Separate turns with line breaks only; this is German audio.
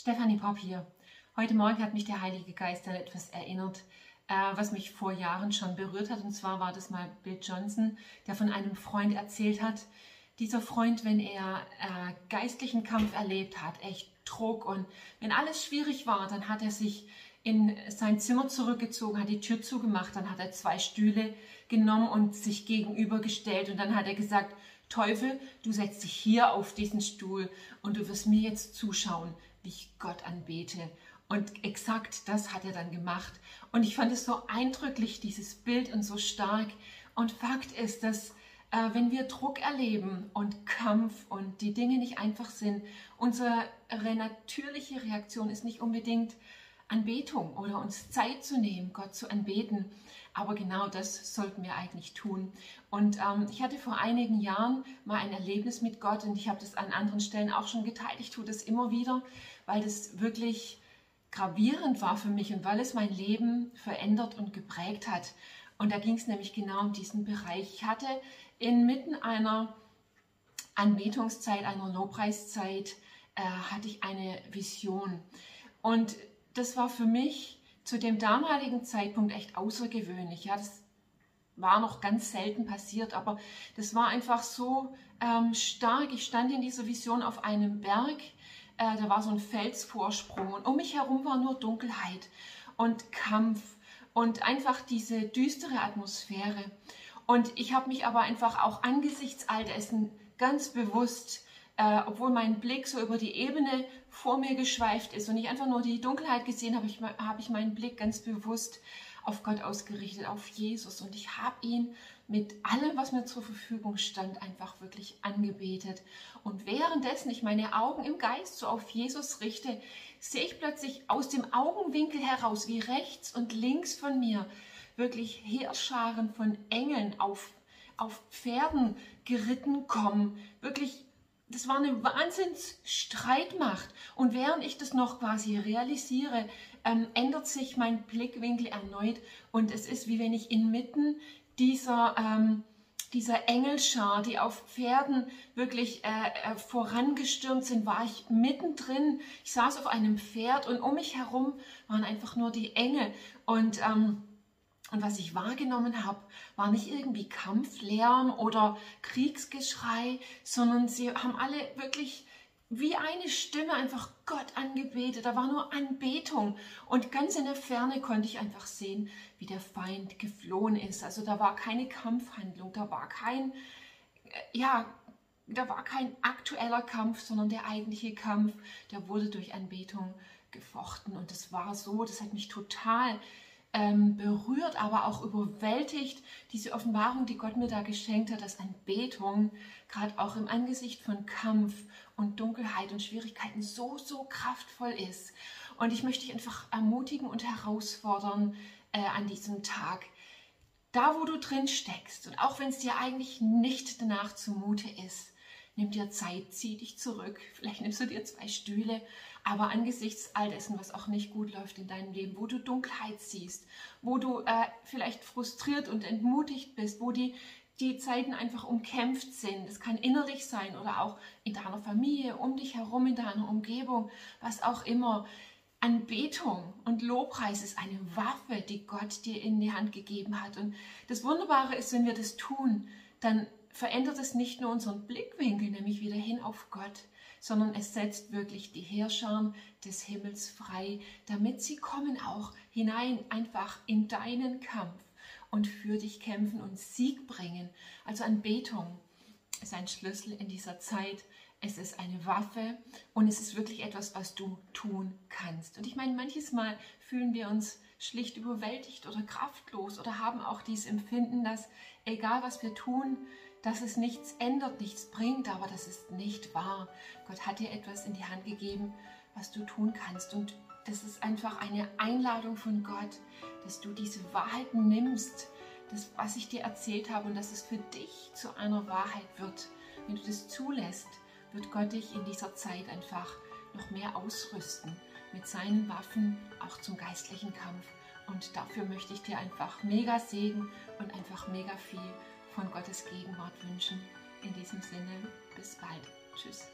Stefanie Popp hier. Heute Morgen hat mich der Heilige Geist an etwas erinnert, äh, was mich vor Jahren schon berührt hat. Und zwar war das mal Bill Johnson, der von einem Freund erzählt hat. Dieser Freund, wenn er äh, geistlichen Kampf erlebt hat, echt Druck und wenn alles schwierig war, dann hat er sich in sein Zimmer zurückgezogen, hat die Tür zugemacht, dann hat er zwei Stühle genommen und sich gegenübergestellt und dann hat er gesagt, Teufel, du setzt dich hier auf diesen Stuhl und du wirst mir jetzt zuschauen, wie ich Gott anbete. Und exakt das hat er dann gemacht. Und ich fand es so eindrücklich, dieses Bild und so stark. Und Fakt ist, dass äh, wenn wir Druck erleben und Kampf und die Dinge nicht einfach sind, unsere natürliche Reaktion ist nicht unbedingt Anbetung oder uns Zeit zu nehmen, Gott zu anbeten. Aber genau das sollten wir eigentlich tun. Und ähm, ich hatte vor einigen Jahren mal ein Erlebnis mit Gott und ich habe das an anderen Stellen auch schon geteilt. Ich tue das immer wieder, weil das wirklich gravierend war für mich und weil es mein Leben verändert und geprägt hat. Und da ging es nämlich genau um diesen Bereich. Ich hatte inmitten einer Anbetungszeit, einer Lobpreiszeit, äh, hatte ich eine Vision. Und das war für mich zu dem damaligen Zeitpunkt echt außergewöhnlich. Ja, das war noch ganz selten passiert, aber das war einfach so ähm, stark. Ich stand in dieser Vision auf einem Berg, äh, da war so ein Felsvorsprung und um mich herum war nur Dunkelheit und Kampf und einfach diese düstere Atmosphäre. Und ich habe mich aber einfach auch angesichts all dessen ganz bewusst äh, obwohl mein Blick so über die Ebene vor mir geschweift ist und ich einfach nur die Dunkelheit gesehen habe, ich, habe ich meinen Blick ganz bewusst auf Gott ausgerichtet, auf Jesus. Und ich habe ihn mit allem, was mir zur Verfügung stand, einfach wirklich angebetet. Und währenddessen ich meine Augen im Geist so auf Jesus richte, sehe ich plötzlich aus dem Augenwinkel heraus, wie rechts und links von mir wirklich Heerscharen von Engeln auf, auf Pferden geritten kommen. Wirklich das war eine Wahnsinnsstreitmacht. Und während ich das noch quasi realisiere, ähm, ändert sich mein Blickwinkel erneut und es ist wie wenn ich inmitten dieser, ähm, dieser Engelschar, die auf Pferden wirklich äh, äh, vorangestürmt sind, war ich mittendrin. Ich saß auf einem Pferd und um mich herum waren einfach nur die Engel. Und ähm, und was ich wahrgenommen habe, war nicht irgendwie Kampflärm oder Kriegsgeschrei, sondern sie haben alle wirklich wie eine Stimme einfach Gott angebetet. Da war nur Anbetung. Und ganz in der Ferne konnte ich einfach sehen, wie der Feind geflohen ist. Also da war keine Kampfhandlung, da war kein, ja, da war kein aktueller Kampf, sondern der eigentliche Kampf, der wurde durch Anbetung gefochten. Und das war so, das hat mich total ähm, berührt, aber auch überwältigt, diese Offenbarung, die Gott mir da geschenkt hat, dass Anbetung gerade auch im Angesicht von Kampf und Dunkelheit und Schwierigkeiten so, so kraftvoll ist. Und ich möchte dich einfach ermutigen und herausfordern äh, an diesem Tag, da wo du drin steckst und auch wenn es dir eigentlich nicht danach zumute ist, nimm dir Zeit, zieh dich zurück. Vielleicht nimmst du dir zwei Stühle, aber angesichts all dessen, was auch nicht gut läuft in deinem Leben, wo du Dunkelheit siehst, wo du äh, vielleicht frustriert und entmutigt bist, wo die, die Zeiten einfach umkämpft sind. Das kann innerlich sein oder auch in deiner Familie, um dich herum, in deiner Umgebung, was auch immer. Anbetung und Lobpreis ist eine Waffe, die Gott dir in die Hand gegeben hat. Und das Wunderbare ist, wenn wir das tun, dann verändert es nicht nur unseren Blickwinkel, nämlich wieder hin auf Gott, sondern es setzt wirklich die Herrscher des Himmels frei, damit sie kommen auch hinein einfach in deinen Kampf und für dich kämpfen und Sieg bringen. Also Anbetung ist ein Schlüssel in dieser Zeit. Es ist eine Waffe und es ist wirklich etwas, was du tun kannst. Und ich meine, manches Mal fühlen wir uns schlicht überwältigt oder kraftlos oder haben auch dieses Empfinden, dass egal was wir tun, dass es nichts ändert, nichts bringt, aber das ist nicht wahr. Gott hat dir etwas in die Hand gegeben, was du tun kannst. Und das ist einfach eine Einladung von Gott, dass du diese Wahrheiten nimmst, das, was ich dir erzählt habe, und dass es für dich zu einer Wahrheit wird. Wenn du das zulässt, wird Gott dich in dieser Zeit einfach noch mehr ausrüsten mit seinen Waffen, auch zum geistlichen Kampf. Und dafür möchte ich dir einfach mega Segen und einfach mega viel von Gottes Gegenwart wünschen. In diesem Sinne, bis bald. Tschüss.